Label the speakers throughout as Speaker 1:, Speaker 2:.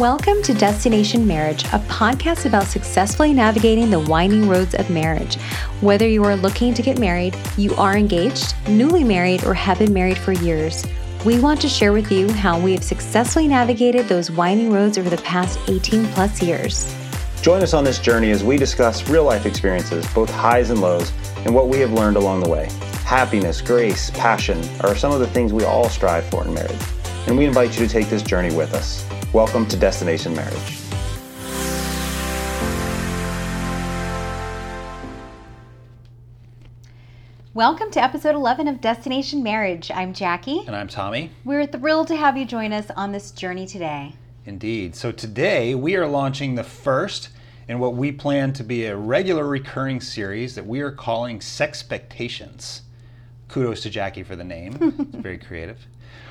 Speaker 1: Welcome to Destination Marriage, a podcast about successfully navigating the winding roads of marriage. Whether you are looking to get married, you are engaged, newly married, or have been married for years, we want to share with you how we have successfully navigated those winding roads over the past 18 plus years.
Speaker 2: Join us on this journey as we discuss real life experiences, both highs and lows, and what we have learned along the way. Happiness, grace, passion are some of the things we all strive for in marriage, and we invite you to take this journey with us. Welcome to Destination Marriage.
Speaker 1: Welcome to episode 11 of Destination Marriage. I'm Jackie.
Speaker 3: And I'm Tommy.
Speaker 1: We're thrilled to have you join us on this journey today.
Speaker 3: Indeed. So today we are launching the first in what we plan to be a regular recurring series that we are calling Sexpectations. Kudos to Jackie for the name. it's very creative.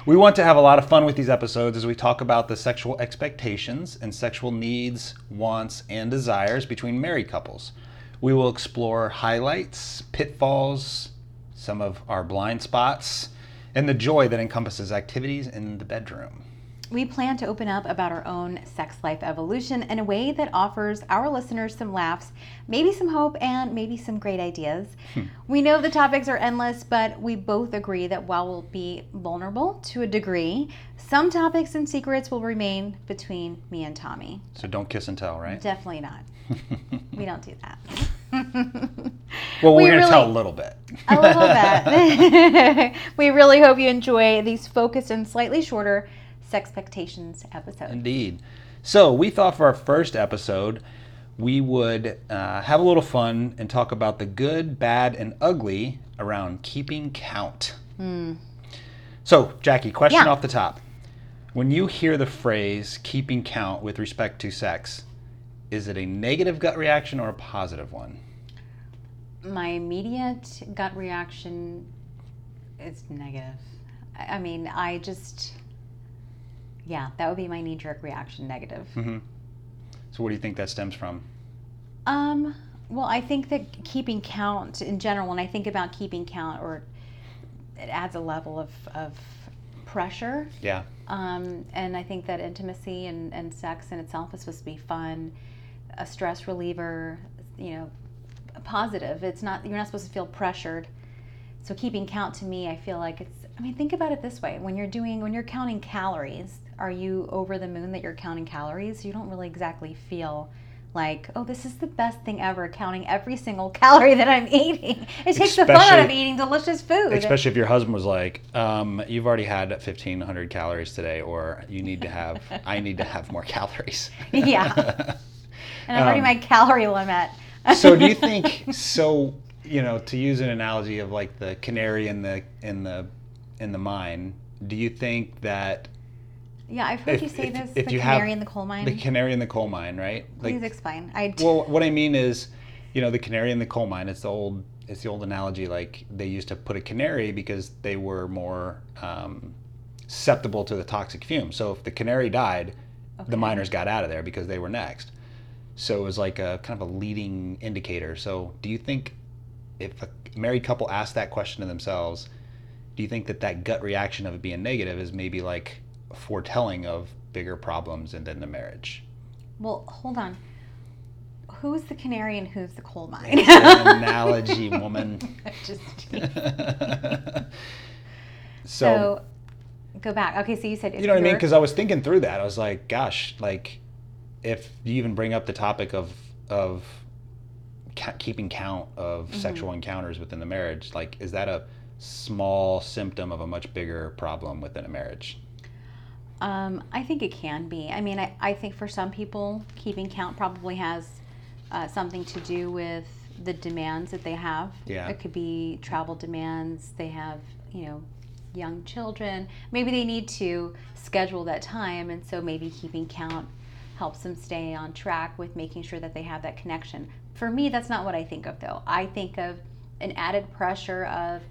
Speaker 3: We want to have a lot of fun with these episodes as we talk about the sexual expectations and sexual needs, wants, and desires between married couples. We will explore highlights, pitfalls, some of our blind spots, and the joy that encompasses activities in the bedroom.
Speaker 1: We plan to open up about our own sex life evolution in a way that offers our listeners some laughs, maybe some hope, and maybe some great ideas. Hmm. We know the topics are endless, but we both agree that while we'll be vulnerable to a degree, some topics and secrets will remain between me and Tommy.
Speaker 3: So don't kiss and tell, right?
Speaker 1: Definitely not. we don't do that.
Speaker 3: well, we're we going to really, tell a little bit.
Speaker 1: a little bit. we really hope you enjoy these focused and slightly shorter Sexpectations episode.
Speaker 3: Indeed. So we thought for our first episode, we would uh, have a little fun and talk about the good, bad, and ugly around keeping count. Mm. So, Jackie, question yeah. off the top. When you hear the phrase keeping count with respect to sex, is it a negative gut reaction or a positive one?
Speaker 1: My immediate gut reaction is negative. I mean, I just yeah, that would be my knee jerk reaction negative. Mm-hmm.
Speaker 3: So, what do you think that stems from?
Speaker 1: Um, well, I think that keeping count in general, when I think about keeping count, or it adds a level of, of pressure.
Speaker 3: Yeah.
Speaker 1: Um, and I think that intimacy and, and sex in itself is supposed to be fun, a stress reliever, you know, positive. It's not, you're not supposed to feel pressured. So keeping count to me, I feel like it's, I mean, think about it this way. When you're doing, when you're counting calories, are you over the moon that you're counting calories? You don't really exactly feel like, oh, this is the best thing ever, counting every single calorie that I'm eating. It takes especially, the fun out of eating delicious food.
Speaker 3: Especially if your husband was like, um, you've already had 1,500 calories today, or you need to have, I need to have more calories.
Speaker 1: yeah. And already um, my calorie limit.
Speaker 3: so do you think, so, you know, to use an analogy of like the canary in the, in the, in the mine, do you think that
Speaker 1: yeah, I've heard if, you say if, this. If the canary in the coal mine.
Speaker 3: The canary in the coal mine, right?
Speaker 1: Like, Please explain. I
Speaker 3: d- well, what I mean is, you know, the canary in the coal mine. It's the old. It's the old analogy. Like they used to put a canary because they were more um, susceptible to the toxic fumes. So if the canary died, okay. the miners got out of there because they were next. So it was like a kind of a leading indicator. So do you think if a married couple asked that question to themselves, do you think that that gut reaction of it being negative is maybe like foretelling of bigger problems and then the marriage.
Speaker 1: Well, hold on. Who's the canary and who's the coal mine?
Speaker 3: analogy, woman. Just
Speaker 1: so, so, go back. Okay, so you said
Speaker 3: you know what I mean because I was thinking through that. I was like, gosh, like if you even bring up the topic of of ca- keeping count of mm-hmm. sexual encounters within the marriage, like is that a small symptom of a much bigger problem within a marriage?
Speaker 1: Um, I think it can be. I mean, I, I think for some people, keeping count probably has uh, something to do with the demands that they have.
Speaker 3: Yeah.
Speaker 1: It could be travel demands. They have, you know, young children. Maybe they need to schedule that time, and so maybe keeping count helps them stay on track with making sure that they have that connection. For me, that's not what I think of, though. I think of an added pressure of,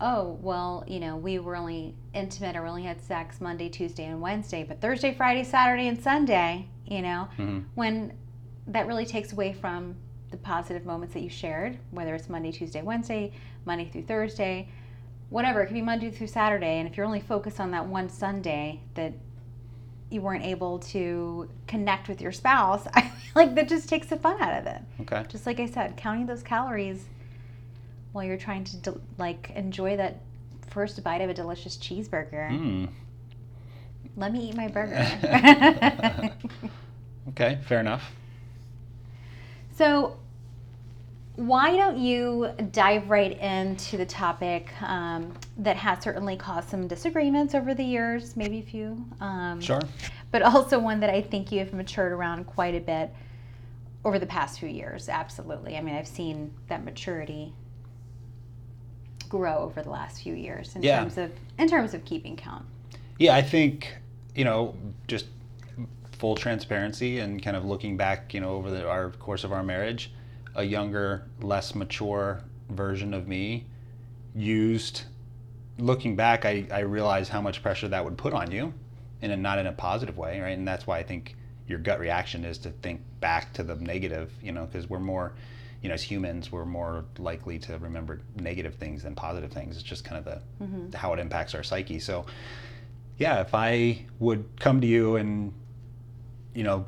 Speaker 1: oh, well, you know, we were only intimate or we only had sex Monday, Tuesday, and Wednesday, but Thursday, Friday, Saturday, and Sunday, you know, mm-hmm. when that really takes away from the positive moments that you shared, whether it's Monday, Tuesday, Wednesday, Monday through Thursday, whatever. It could be Monday through Saturday, and if you're only focused on that one Sunday that you weren't able to connect with your spouse, I feel like that just takes the fun out of it.
Speaker 3: Okay.
Speaker 1: Just like I said, counting those calories while you're trying to del- like enjoy that first bite of a delicious cheeseburger.
Speaker 3: Mm.
Speaker 1: Let me eat my burger.
Speaker 3: Okay, fair enough.
Speaker 1: so, why don't you dive right into the topic um, that has certainly caused some disagreements over the years, maybe a few, um,
Speaker 3: Sure.
Speaker 1: but also one that I think you have matured around quite a bit over the past few years. Absolutely. I mean, I've seen that maturity grow over the last few years in
Speaker 3: Yeah.
Speaker 1: terms of in terms of keeping count.
Speaker 3: Yeah, I think you know just full transparency and kind of looking back, you know, over the, our course of our marriage, a younger, less mature version of me used. Looking back, I, I realized how much pressure that would put on you, and not in a positive way, right? And that's why I think your gut reaction is to think back to the negative, you know, because we're more, you know, as humans, we're more likely to remember negative things than positive things. It's just kind of the mm-hmm. how it impacts our psyche. So, yeah, if I would come to you and, you know,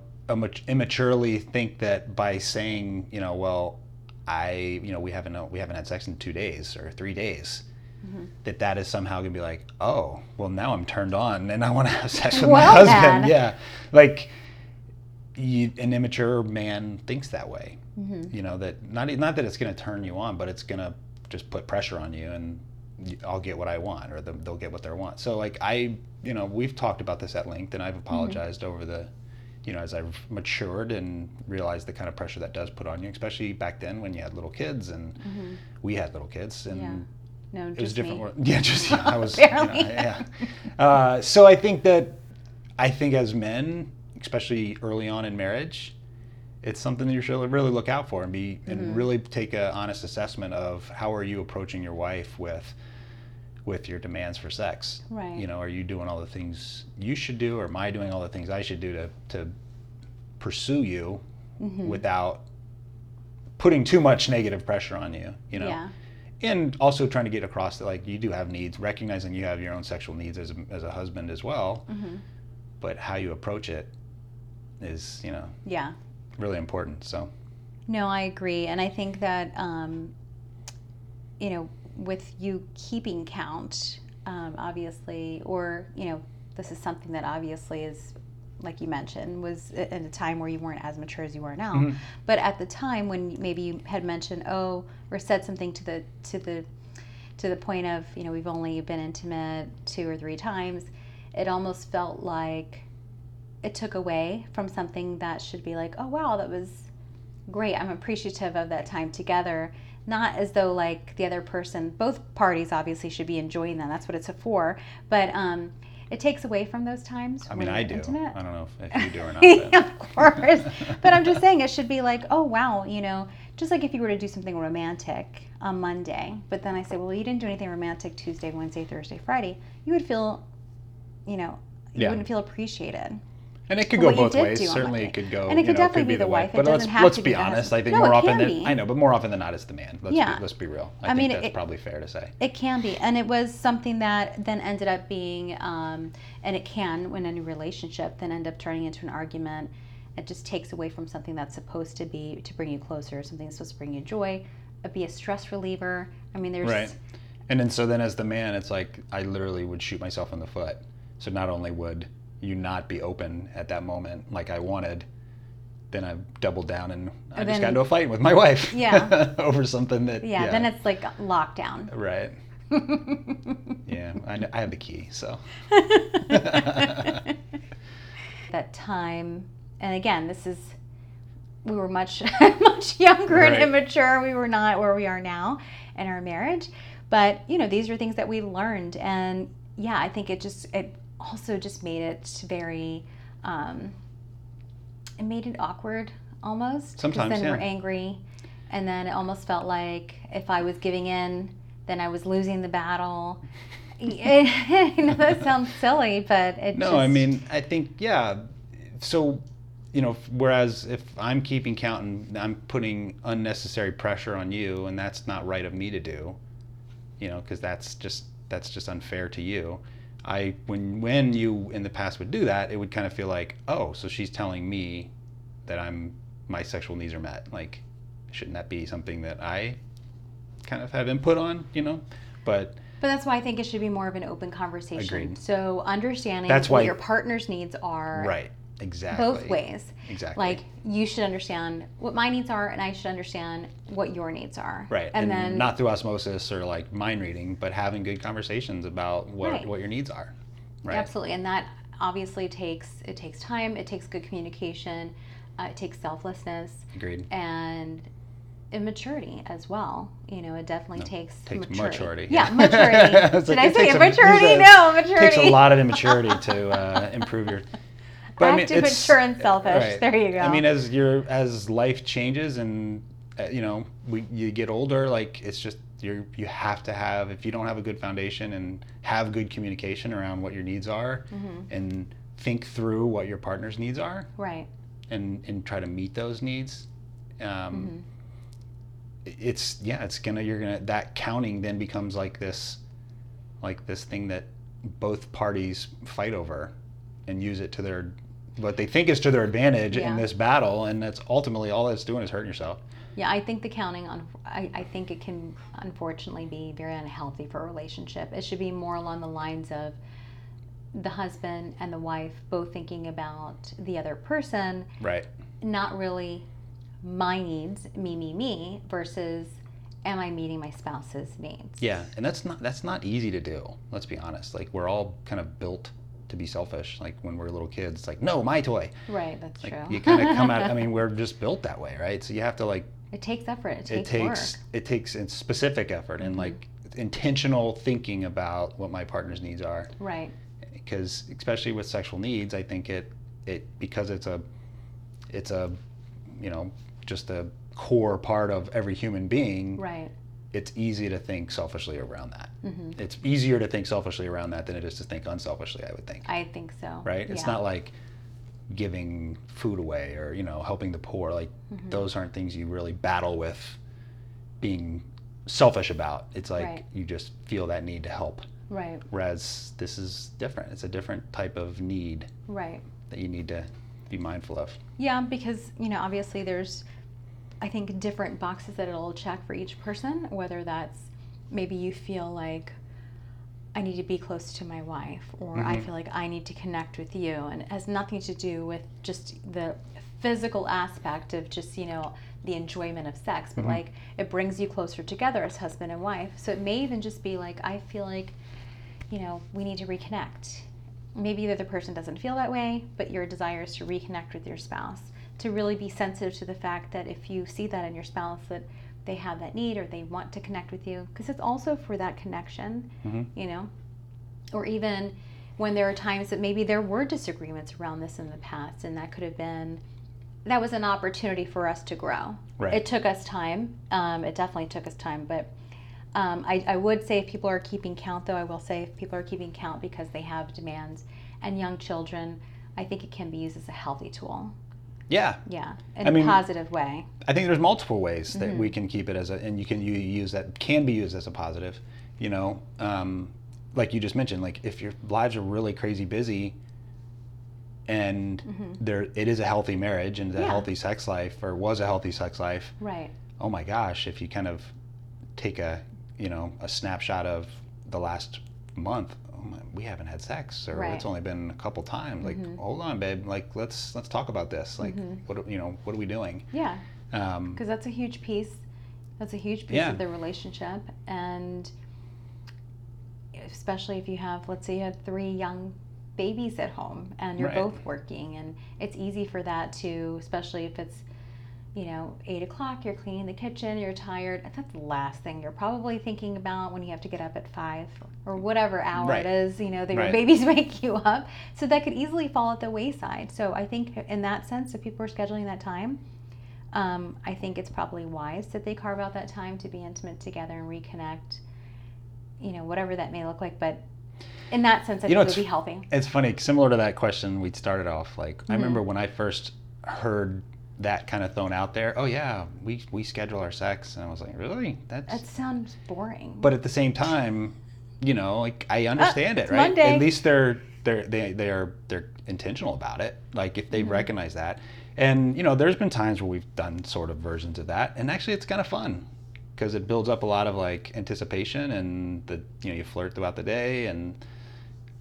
Speaker 3: immaturely think that by saying, you know, well, I, you know, we haven't we haven't had sex in two days or three days, mm-hmm. that that is somehow gonna be like, oh, well, now I'm turned on and I want to have sex with my husband.
Speaker 1: then.
Speaker 3: Yeah, like you, an immature man thinks that way. Mm-hmm. You know that not not that it's gonna turn you on, but it's gonna just put pressure on you and I'll get what I want, or the, they'll get what they want. So like I, you know, we've talked about this at length, and I've mm-hmm. apologized over the, you know, as I've matured and realized the kind of pressure that does put on you, especially back then when you had little kids and mm-hmm. we had little kids, and
Speaker 1: Yeah. No,
Speaker 3: it was different.
Speaker 1: me.
Speaker 3: Yeah, just yeah, I was. you know, yeah. Uh, so I think that I think as men, especially early on in marriage, it's something that you should really look out for and be
Speaker 1: Mm-hmm.
Speaker 3: and really take an honest assessment of how are you approaching your wife with with your demands for sex.
Speaker 1: Right.
Speaker 3: You know, are you doing all the things you should do, or am I doing all the things I should do to to pursue you
Speaker 1: Mm-hmm.
Speaker 3: without putting too much negative pressure on you? You know
Speaker 1: Yeah.
Speaker 3: and also trying to get across that like you do have needs recognizing you have your own sexual needs as a, as a husband as well
Speaker 1: Mm-hmm.
Speaker 3: but how you approach it is you know
Speaker 1: Yeah.
Speaker 3: really important so
Speaker 1: No, I agree. And I think that, um, you know, with you keeping count, um, obviously, or, you know, this is something that obviously is, like you mentioned, was at a time where you weren't as mature as you are now.
Speaker 3: Mhm.
Speaker 1: But at the time when maybe you had mentioned, oh, or said something to the, to the, to the point of, you know, we've only been intimate two or three times, it almost felt like it took away from something that should be like, oh, wow, that was great. I'm appreciative of that time together. Not as though like the other person, both parties obviously should be enjoying that. That's what it's for. But um, it takes away from those times.
Speaker 3: i mean i do
Speaker 1: Intimate.
Speaker 3: i don't know if, if you do or not
Speaker 1: of course. But I'm just saying it should be like, oh wow, you know, just like if you were to do something romantic on Monday, but then I say, well, you didn't do anything romantic Tuesday, Wednesday, Thursday, Friday, you would feel, you know, you
Speaker 3: Yeah.
Speaker 1: wouldn't feel appreciated.
Speaker 3: And it could go both ways certainly it could go
Speaker 1: And it could
Speaker 3: know,
Speaker 1: definitely be the wife. It
Speaker 3: but let's
Speaker 1: have
Speaker 3: let's
Speaker 1: to
Speaker 3: be
Speaker 1: be
Speaker 3: honest i think
Speaker 1: No,
Speaker 3: more often than
Speaker 1: be.
Speaker 3: i know but more often than not it's the man let's
Speaker 1: Yeah.
Speaker 3: be, let's be real i,
Speaker 1: I
Speaker 3: think
Speaker 1: mean,
Speaker 3: that's
Speaker 1: it-
Speaker 3: probably fair to say
Speaker 1: It can be, and it was something that then ended up being, um, and it can, when any relationship, then end up turning into an argument. It just takes away from something that's supposed to be to bring you closer, something that's supposed to bring you joy, be a stress reliever. I mean, there's
Speaker 3: Right. And then so then as the man, it's like I literally would shoot myself in the foot. So not only would you not be open at that moment like I wanted, then I doubled down and I
Speaker 1: And
Speaker 3: just
Speaker 1: then-
Speaker 3: got into a fight with my wife.
Speaker 1: Yeah.
Speaker 3: over something that.
Speaker 1: yeah, Then it's like lockdown.
Speaker 3: right. Yeah, I, I have the key, so.
Speaker 1: that time and again this is we were much much younger and immature we were not where we are now in our marriage but you know these are things that we learned and yeah i think it just it also just made it very um it made it awkward almost
Speaker 3: Sometimes,
Speaker 1: then we're angry and then it almost felt like if i was giving in then i was losing the battle I know that sounds silly, but it
Speaker 3: No,
Speaker 1: just,
Speaker 3: I mean, I think yeah. So, you know, whereas if I'm keeping count and I'm putting unnecessary pressure on you, and that's not right of me to do, you know, because that's just that's just unfair to you. I when when you in the past would do that, it would kind of feel like, oh, so she's telling me that I'm my sexual needs are met. Like, shouldn't that be something that I kind of have input on? You know, but
Speaker 1: But that's why I think it should be more of an open conversation.
Speaker 3: Agreed.
Speaker 1: So understanding
Speaker 3: That's
Speaker 1: what
Speaker 3: why-
Speaker 1: your partner's needs are
Speaker 3: right, exactly.
Speaker 1: both ways.
Speaker 3: Exactly.
Speaker 1: Like you should understand what my needs are, and I should understand what your needs are.
Speaker 3: Right,
Speaker 1: And, then
Speaker 3: not through osmosis or like mind reading, but having good conversations about what
Speaker 1: Right.
Speaker 3: what your needs are. Right.
Speaker 1: absolutely, and that obviously takes it takes time. It takes good communication. Uh, it takes selflessness
Speaker 3: Agreed.
Speaker 1: and immaturity as well. You know, it definitely takes
Speaker 3: takes
Speaker 1: maturity.
Speaker 3: maturity.
Speaker 1: Yeah, maturity. Did
Speaker 3: like
Speaker 1: I say
Speaker 3: takes a-
Speaker 1: immaturity? no, maturity.
Speaker 3: takes a lot of immaturity to uh, improve your.
Speaker 1: Active, mature, and selfish. There you go.
Speaker 3: I mean, as your as life changes and uh, you know we you get older, like it's just you you have to have if you don't have a good foundation and have good communication around what your needs are
Speaker 1: Mm-hmm.
Speaker 3: and think through what your partner's needs are
Speaker 1: right.
Speaker 3: and and try to meet those needs. Um,
Speaker 1: Mm-hmm.
Speaker 3: It's yeah, it's gonna you're gonna that counting then becomes like this, like this thing that both parties fight over, and use it to their what they think is to their advantage
Speaker 1: Yeah.
Speaker 3: in this battle, and that's ultimately all it's doing is hurting yourself.
Speaker 1: Yeah, I think the counting on, I, I think it can unfortunately be very unhealthy for a relationship. It should be more along the lines of the husband and the wife both thinking about the other person,
Speaker 3: Right.
Speaker 1: not really my needs, me, me, me, versus am I meeting my spouse's needs?
Speaker 3: Yeah, and that's not that's not easy to do. Let's be honest. Like we're all kind of built to be selfish. Like when we're little kids, it's like no, my toy.
Speaker 1: Right, that's
Speaker 3: Like
Speaker 1: true.
Speaker 3: you kind of come out. I mean, we're just built that way, right? So you have to like
Speaker 1: it takes effort. It
Speaker 3: it
Speaker 1: takes,
Speaker 3: takes
Speaker 1: work. Mm-hmm.
Speaker 3: it takes specific effort and like intentional thinking about what my partner's needs are
Speaker 1: Right.
Speaker 3: because especially with sexual needs i think it it because it's a it's a you know just a core part of every human being
Speaker 1: Right.
Speaker 3: It's easy to think selfishly around that
Speaker 1: Mm-hmm.
Speaker 3: it's easier to think selfishly around that than it is to think unselfishly i would think
Speaker 1: I think so.
Speaker 3: right it's not like giving food away or you know helping the poor like
Speaker 1: Mm-hmm.
Speaker 3: those aren't things you really battle with being selfish about it's like
Speaker 1: Right.
Speaker 3: you just feel that need to help
Speaker 1: Right.
Speaker 3: whereas this is different it's a different type of need
Speaker 1: Right.
Speaker 3: that you need to be mindful of
Speaker 1: Yeah, because you know, obviously there's, I think, different boxes that it'll check for each person. Whether that's maybe you feel like I need to be close to my wife, or I mm-hmm. feel like I need to connect with you, and it has nothing to do with just the physical aspect of just you know the enjoyment of sex, but mm-hmm. like it brings you closer together as husband and wife. So it may even just be like I feel like, you know, we need to reconnect maybe the other person doesn't feel that way, but your desire is to reconnect with your spouse. To really be sensitive to the fact that if you see that in your spouse, that they have that need or they want to connect with you, because it's also for that connection, you know? Or even when there are times that maybe there were disagreements around this in the past, and that could have been, that was an opportunity for us to grow.
Speaker 3: Right.
Speaker 1: It took us time. Um, it definitely took us time, but um, I, I would say if people are keeping count, though, I will say if people are keeping count because they have demands and young children, I think it can be used as a healthy tool.
Speaker 3: Yeah
Speaker 1: Yeah, in
Speaker 3: I mean-
Speaker 1: a positive way.
Speaker 3: i think there's multiple ways that
Speaker 1: Mm-hmm.
Speaker 3: we can keep it as a and you can you use that can be used as a positive you know um, like you just mentioned like if your lives are really crazy busy and there it is a healthy marriage and a
Speaker 1: Mm-hmm. Yeah.
Speaker 3: healthy sex life or was a healthy sex life
Speaker 1: Right.
Speaker 3: oh my gosh, if you kind of take a, you know, a snapshot of the last month, we haven't had sex, or
Speaker 1: Right.
Speaker 3: it's only been a couple times. Like, hold on, babe. Like, let's let's talk about this. Like, what you know, what are we doing?
Speaker 1: Yeah,
Speaker 3: Um,
Speaker 1: because that's a huge piece. That's a huge piece
Speaker 3: Yeah.
Speaker 1: of the relationship, and especially if you have, let's say, you have three young babies at home and you're
Speaker 3: Right.
Speaker 1: both working, and it's easy for that to, especially if it's you know, eight o'clock, you're cleaning the kitchen, you're tired. That's the last thing you're probably thinking about when you have to get up at five or whatever hour
Speaker 3: Right.
Speaker 1: it is, you know, that your babies wake you up. So that could easily fall at the wayside. So I think in that sense, if people are scheduling that time, um, I think it's probably wise that they carve out that time to be intimate together and reconnect, you know, whatever that may look like. But in that sense, I
Speaker 3: You know,
Speaker 1: think it would be healthy.
Speaker 3: it's funny, similar to that question we started off. Like,
Speaker 1: Mm-hmm.
Speaker 3: I remember when I first heard that kind of thrown out there. Oh yeah, we we schedule our sex, and I was like, really? That's.
Speaker 1: That sounds boring.
Speaker 3: but at the same time, you know, like I understand
Speaker 1: Ah,
Speaker 3: it, right?
Speaker 1: Monday.
Speaker 3: At least they're they're they they are they're intentional about it. Like if they
Speaker 1: Mm-hmm.
Speaker 3: recognize that, and you know, there's been times where we've done sort of versions of that, and actually it's kind of fun because it builds up a lot of like anticipation, and the you know you flirt throughout the day, and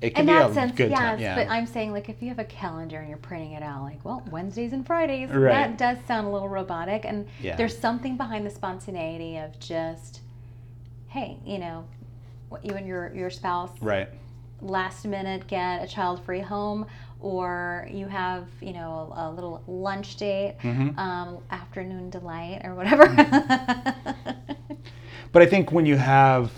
Speaker 3: it can
Speaker 1: in
Speaker 3: be
Speaker 1: that
Speaker 3: a
Speaker 1: sense,
Speaker 3: good
Speaker 1: yes.
Speaker 3: time. Yeah,
Speaker 1: But I'm saying, like, if you have a calendar and you're printing it out, like, well, Wednesdays and Fridays,
Speaker 3: Right.
Speaker 1: that does sound a little robotic. And
Speaker 3: Yeah.
Speaker 1: there's something behind the spontaneity of just, hey, you know, what you and your your spouse
Speaker 3: right.
Speaker 1: last minute get a child free home, or you have, you know, a, a little lunch date,
Speaker 3: Mhm.
Speaker 1: um, afternoon delight, or whatever.
Speaker 3: But I think when you have,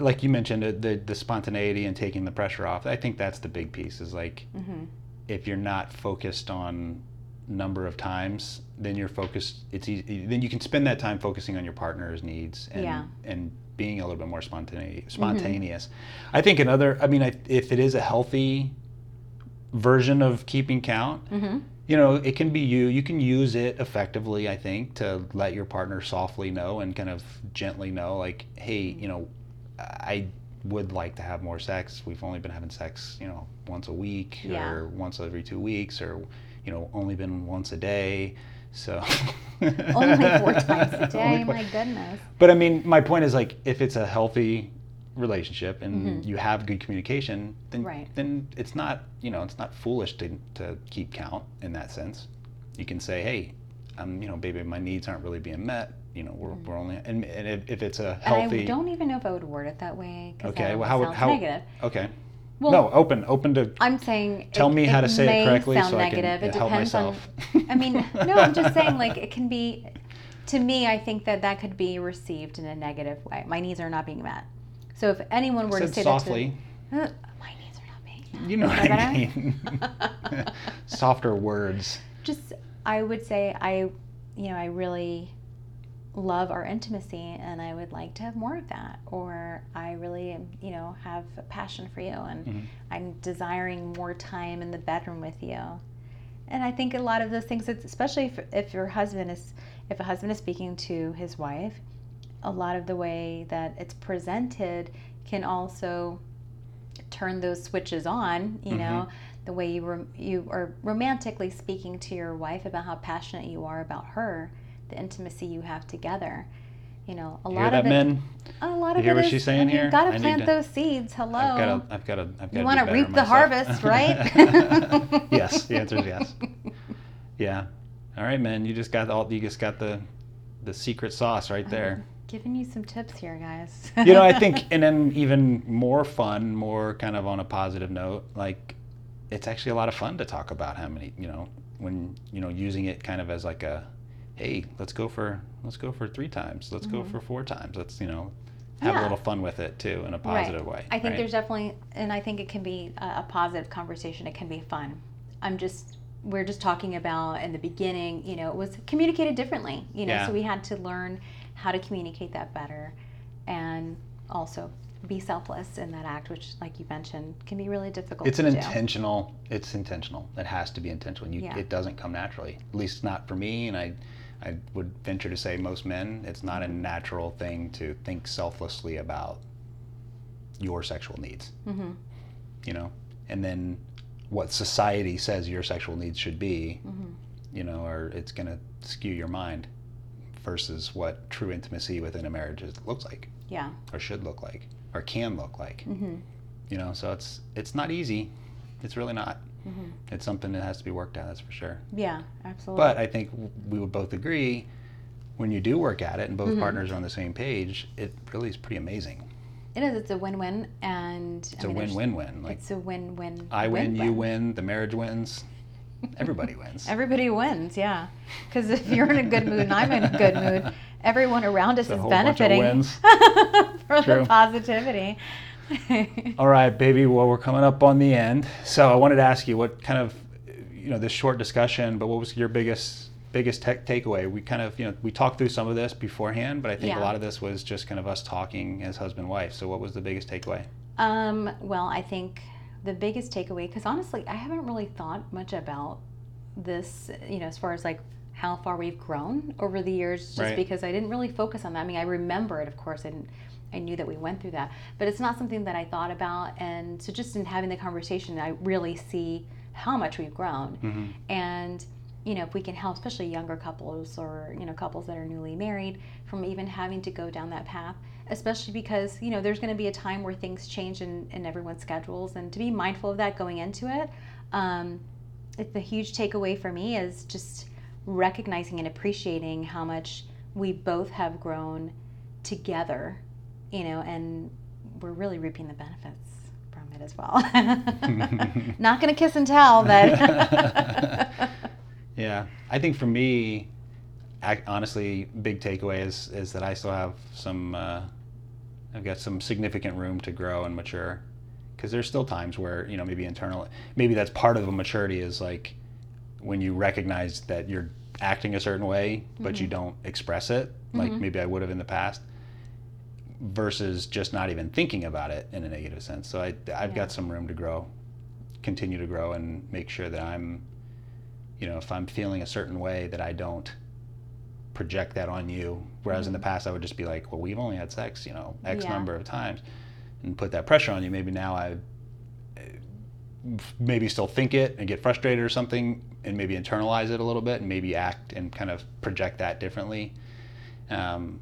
Speaker 3: like you mentioned, the the spontaneity and taking the pressure off, I think that's the big piece. Is like
Speaker 1: Mhm.
Speaker 3: if you're not focused on number of times, then you're focused. It's easy. Then you can spend that time focusing on your partner's needs and
Speaker 1: Yeah.
Speaker 3: and being a little bit more spontaneous. Spontaneous. I think another. I mean, I, if it is a healthy version of keeping count,
Speaker 1: Mhm.
Speaker 3: you know, it can be you. You can use it effectively, I think, to let your partner softly know and kind of gently know, like, hey, you know, I would like to have more sex. We've only been having sex, you know, once a week
Speaker 1: Yeah.
Speaker 3: or once every two weeks or, you know, only been once a day. So
Speaker 1: Only four times a day. My goodness.
Speaker 3: but I mean, my point is like, if it's a healthy relationship and
Speaker 1: Mhm.
Speaker 3: you have good communication, then
Speaker 1: Right.
Speaker 3: then it's not you know it's not foolish to to keep count in that sense. You can say, hey, I'm you know, baby, my needs aren't really being met. You know, we're, we're only and, and if, if it's a
Speaker 1: Mm-hmm. And
Speaker 3: healthy
Speaker 1: I don't even know if I would word it that way.
Speaker 3: okay, well, how how
Speaker 1: negative.
Speaker 3: okay.
Speaker 1: Well,
Speaker 3: no, open open to
Speaker 1: I'm saying.
Speaker 3: Tell me how to say it correctly
Speaker 1: Sound
Speaker 3: so I can,
Speaker 1: negative. it
Speaker 3: help myself.
Speaker 1: on. I mean, no, I'm just saying like it can be. To me, I think that that could be received in a negative way. My needs are not being met. So if anyone were to say
Speaker 3: softly.
Speaker 1: that to, uh, my needs are not being met.
Speaker 3: You know what I mean? Softer words.
Speaker 1: just I would say I you know I really love our intimacy and I would like to have more of that or I really you know have a passion for you and
Speaker 3: Mhm.
Speaker 1: I'm desiring more time in the bedroom with you. And I think a lot of those things especially if, if your husband is if a husband is speaking to his wife a lot of the way that it's presented can also turn those switches on you know the way you rom- you are romantically speaking to your wife about how passionate you are about her the intimacy you have together you know a
Speaker 3: You
Speaker 1: lot
Speaker 3: hear
Speaker 1: of it
Speaker 3: men?
Speaker 1: a lot
Speaker 3: You
Speaker 1: of
Speaker 3: hear
Speaker 1: it
Speaker 3: what
Speaker 1: is-
Speaker 3: she's saying here?
Speaker 1: You've gotta
Speaker 3: I
Speaker 1: plant
Speaker 3: to-
Speaker 1: those seeds hello
Speaker 3: I've got to. I've got to. I've got
Speaker 1: You
Speaker 3: want
Speaker 1: wanna reap the harvest, right?
Speaker 3: yes. The answer is yes. Yeah. All right, man. You just got all. You just got the, the secret sauce right there.
Speaker 1: giving you some tips here guys
Speaker 3: you know, I think, and then even more fun, more kind of on a positive note, like it's actually a lot of fun to talk about how many, you know, when you know using it kind of as like a, hey, let's go for let's go for three times, let's go for four times, let's you know have
Speaker 1: Mm-hmm. Yeah.
Speaker 3: a little fun with it too in a positive way.
Speaker 1: I think
Speaker 3: right?
Speaker 1: there's definitely, and I think it can be a, a positive conversation. It can be fun. I'm just, we're just talking about in the beginning, you know, it was communicated differently, you know,
Speaker 3: Yeah.
Speaker 1: so we had to learn how to communicate that better and also be selfless in that act, which, like you mentioned, can be really difficult
Speaker 3: it's an
Speaker 1: do.
Speaker 3: intentional it's intentional it has to be intentional you,
Speaker 1: Yeah.
Speaker 3: it doesn't come naturally at least not for me and i i would venture to say most men it's not a natural thing to think selflessly about your sexual needs.
Speaker 1: Mhm.
Speaker 3: you know? And then what society says your sexual needs should be
Speaker 1: Mhm.
Speaker 3: you know or it's going to skew your mind versus what true intimacy within a marriage is, looks like.
Speaker 1: Yeah.
Speaker 3: or should look like. Or can look like.
Speaker 1: Hmm
Speaker 3: you know? So it's it's not easy. It's really not
Speaker 1: hmm
Speaker 3: it's something that has to be worked at, that's for sure
Speaker 1: Yeah, absolutely.
Speaker 3: but i think we would both agree when you do work at it and both
Speaker 1: Mhm.
Speaker 3: partners are on the same page it really is pretty amazing
Speaker 1: it is. It's a win-win, and
Speaker 3: it's a win-win-win like
Speaker 1: It's a win-win.
Speaker 3: i win you
Speaker 1: win-win.
Speaker 3: win the marriage wins everybody wins
Speaker 1: Everybody wins, yeah. Because if you're in a good mood and I'm in a good mood, everyone around us is
Speaker 3: whole bunch of
Speaker 1: benefiting
Speaker 3: wins.
Speaker 1: from
Speaker 3: True.
Speaker 1: the positivity.
Speaker 3: all right baby well we're coming up on the end so i wanted to ask you what kind of you know this short discussion but what was your biggest biggest tech takeaway we kind of you know we talked through some of this beforehand but i think
Speaker 1: Yeah.
Speaker 3: a lot of this was just kind of us talking as husband wife so what was the biggest takeaway
Speaker 1: um, well, I think the biggest takeaway, because honestly, I haven't really thought much about this, you know, as far as like how far we've grown over the years, just
Speaker 3: Right.
Speaker 1: because I didn't really focus on that. I mean, I remember it, of course, I didn't. I knew that we went through that, but it's not something that I thought about. And so, just in having the conversation, I really see how much we've grown.
Speaker 3: Mm-hmm.
Speaker 1: And you know, if we can help, especially younger couples or you know couples that are newly married, from even having to go down that path, especially because you know there's going to be a time where things change in, in everyone's schedules, and to be mindful of that going into it. Um, it's a huge takeaway for me is just recognizing and appreciating how much we both have grown together, you know, and we're really reaping the benefits from it as well. Not going to kiss and tell, but
Speaker 3: Yeah, I think for me, honestly, big takeaway is is that I still have some. Uh, I've got some significant room to grow and mature, because there's still times where you know maybe internal, maybe that's part of a maturity is like when you recognize that you're acting a certain way, but you don't express it like maybe I would have in the past, versus just not even thinking about it in a negative sense. So I I've
Speaker 1: Yeah.
Speaker 3: got some room to grow, continue to grow, and make sure that I'm you know, if I'm feeling a certain way, that I don't project that on you. Whereas in the past, I would just be like, well, we've only had sex, you know, X
Speaker 1: Yeah.
Speaker 3: number of times, and put that pressure on you. Maybe now I uh, maybe still think it and get frustrated or something, and maybe internalize it a little bit, and maybe act and kind of project that differently. Um,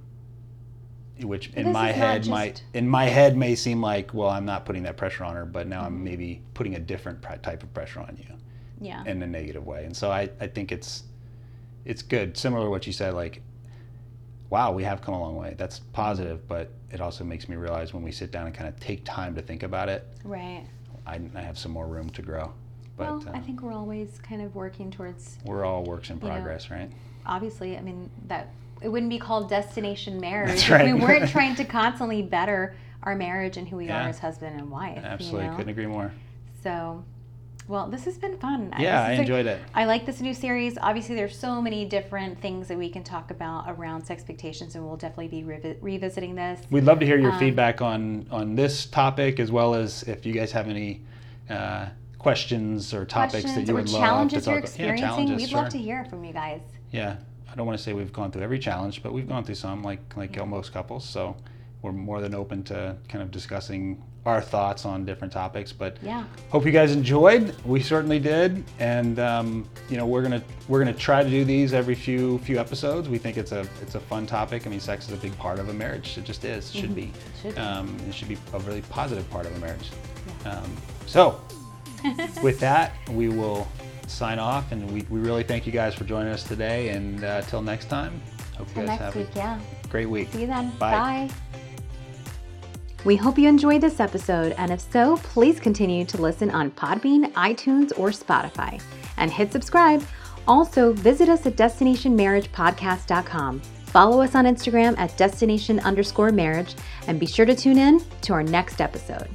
Speaker 3: which in
Speaker 1: this
Speaker 3: my head might
Speaker 1: just-
Speaker 3: in my head may seem like well i'm not putting that pressure on her but now
Speaker 1: Mm-hmm.
Speaker 3: i'm maybe putting a different type of pressure on you
Speaker 1: yeah.
Speaker 3: in a negative way. And so I, I think it's it's good. Similar to what you said, like, wow, we have come a long way. That's positive, but it also makes me realize when we sit down and kind of take time to think about it,
Speaker 1: Right.
Speaker 3: I, I have some more room to grow. But
Speaker 1: well, I
Speaker 3: uh,
Speaker 1: think we're always kind of working towards,
Speaker 3: we're all works in
Speaker 1: know,
Speaker 3: progress, right?
Speaker 1: obviously, I mean, that it wouldn't be called destination marriage
Speaker 3: That's
Speaker 1: if we weren't trying to constantly better our marriage and who we
Speaker 3: Yeah.
Speaker 1: are as husband and wife.
Speaker 3: Absolutely,
Speaker 1: You know?
Speaker 3: couldn't agree more.
Speaker 1: So, well, this has been fun.
Speaker 3: Yeah, I
Speaker 1: This is a-
Speaker 3: enjoyed it.
Speaker 1: I like this new series. Obviously, there's so many different things that we can talk about around Sexpectations, and we'll definitely be revi- revisiting this.
Speaker 3: We'd love to hear your
Speaker 1: Um,
Speaker 3: feedback on on this topic as well as if you guys have any uh, questions or topics that you would love to talk about.
Speaker 1: experiencing,
Speaker 3: challenges,
Speaker 1: we'd
Speaker 3: sure.
Speaker 1: love to hear from you guys.
Speaker 3: Yeah, don't want to say we've gone through every challenge, but we've gone through some, like like most couples. So we're more than open to kind of discussing our thoughts on different topics. But
Speaker 1: Yeah.
Speaker 3: hope you guys enjoyed. We certainly did, and um, you know we're gonna we're gonna try to do these every few few episodes. We think it's a it's a fun topic. I mean, sex is a big part of a marriage. It just is. Should be.
Speaker 1: should be.
Speaker 3: Um, it should be a really positive part of a marriage. Um, so with that, we will sign off, and we, we really thank you guys for joining us today. And uh, till next time, hope you guys have
Speaker 1: week, yeah.
Speaker 3: a great week.
Speaker 1: See you then.
Speaker 3: Bye.
Speaker 1: Bye. We hope you enjoyed this episode, and if so, please continue to listen on Podbean, iTunes, or Spotify, and hit subscribe. Also, visit us at destinationmarriagepodcast.com. Follow us on Instagram at destination underscore marriage, and be sure to tune in to our next episode.